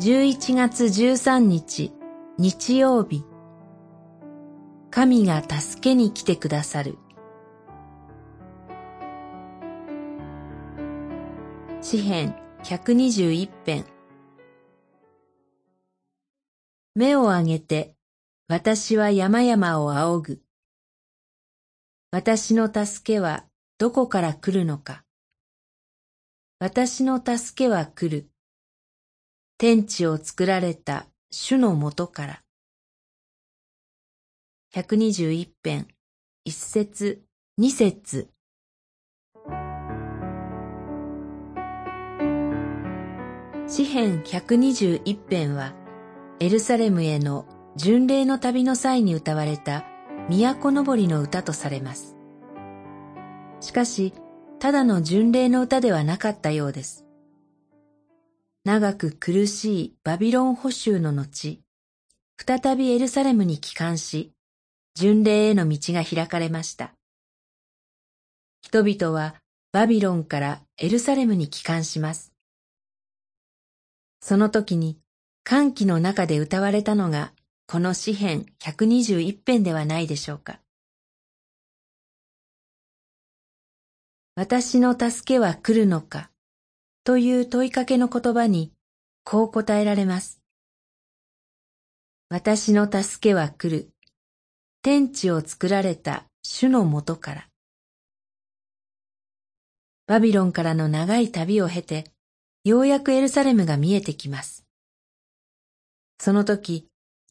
11月13日日曜日。神が助けに来てくださる。詩編121編。目を上げて私は山々を仰ぐ。私の助けはどこから来るのか。私の助けは来る。天地を作られた主のもとから。121編、一節、二節。詩編121編は、エルサレムへの巡礼の旅の際に歌われた都のぼりの歌とされます。しかし、ただの巡礼の歌ではなかったようです。長く苦しいバビロン捕囚の後、再びエルサレムに帰還し、巡礼への道が開かれました。人々はバビロンからエルサレムに帰還します。その時に歓喜の中で歌われたのがこの詩編121編ではないでしょうか。私の助けは来るのかという問いかけの言葉にこう答えられます。私の助けは来る。天地を作られた主のもとから。バビロンからの長い旅を経て、ようやくエルサレムが見えてきます。その時、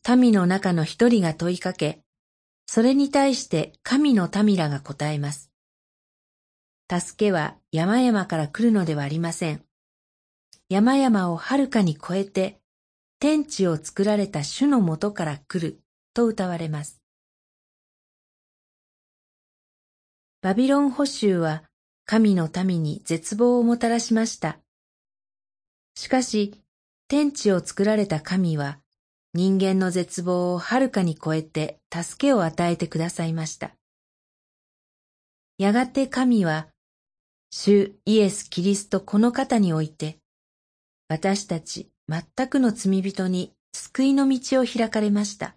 民の中の一人が問いかけ、それに対して神の民らが答えます。助けは山々から来るのではありません。山々をはるかに越えて、天地を作られた主のもとから来ると歌われます。バビロン捕囚は神の民に絶望をもたらしました。しかし、天地を作られた神は人間の絶望をはるかに超えて助けを与えてくださいました。やがて神は主イエス・キリストこの方において、私たち全くの罪人に救いの道を開かれました。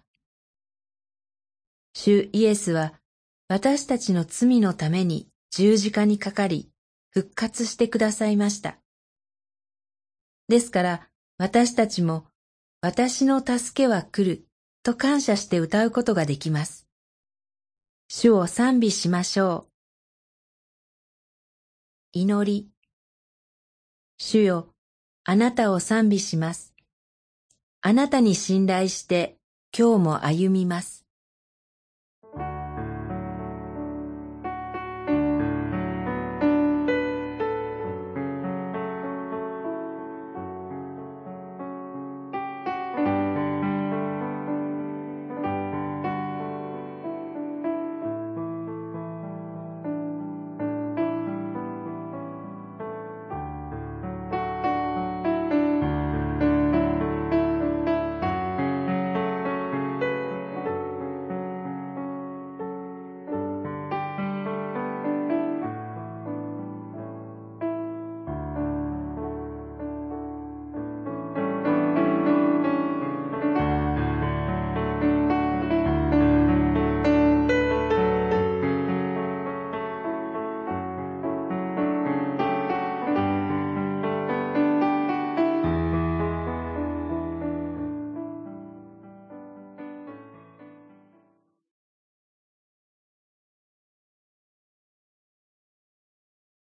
主イエスは私たちの罪のために十字架にかかり復活してくださいました。ですから私たちも私の助けは来ると感謝して歌うことができます。主を賛美しましょう。祈り。主よ、あなたを賛美します。あなたに信頼して今日も歩みます。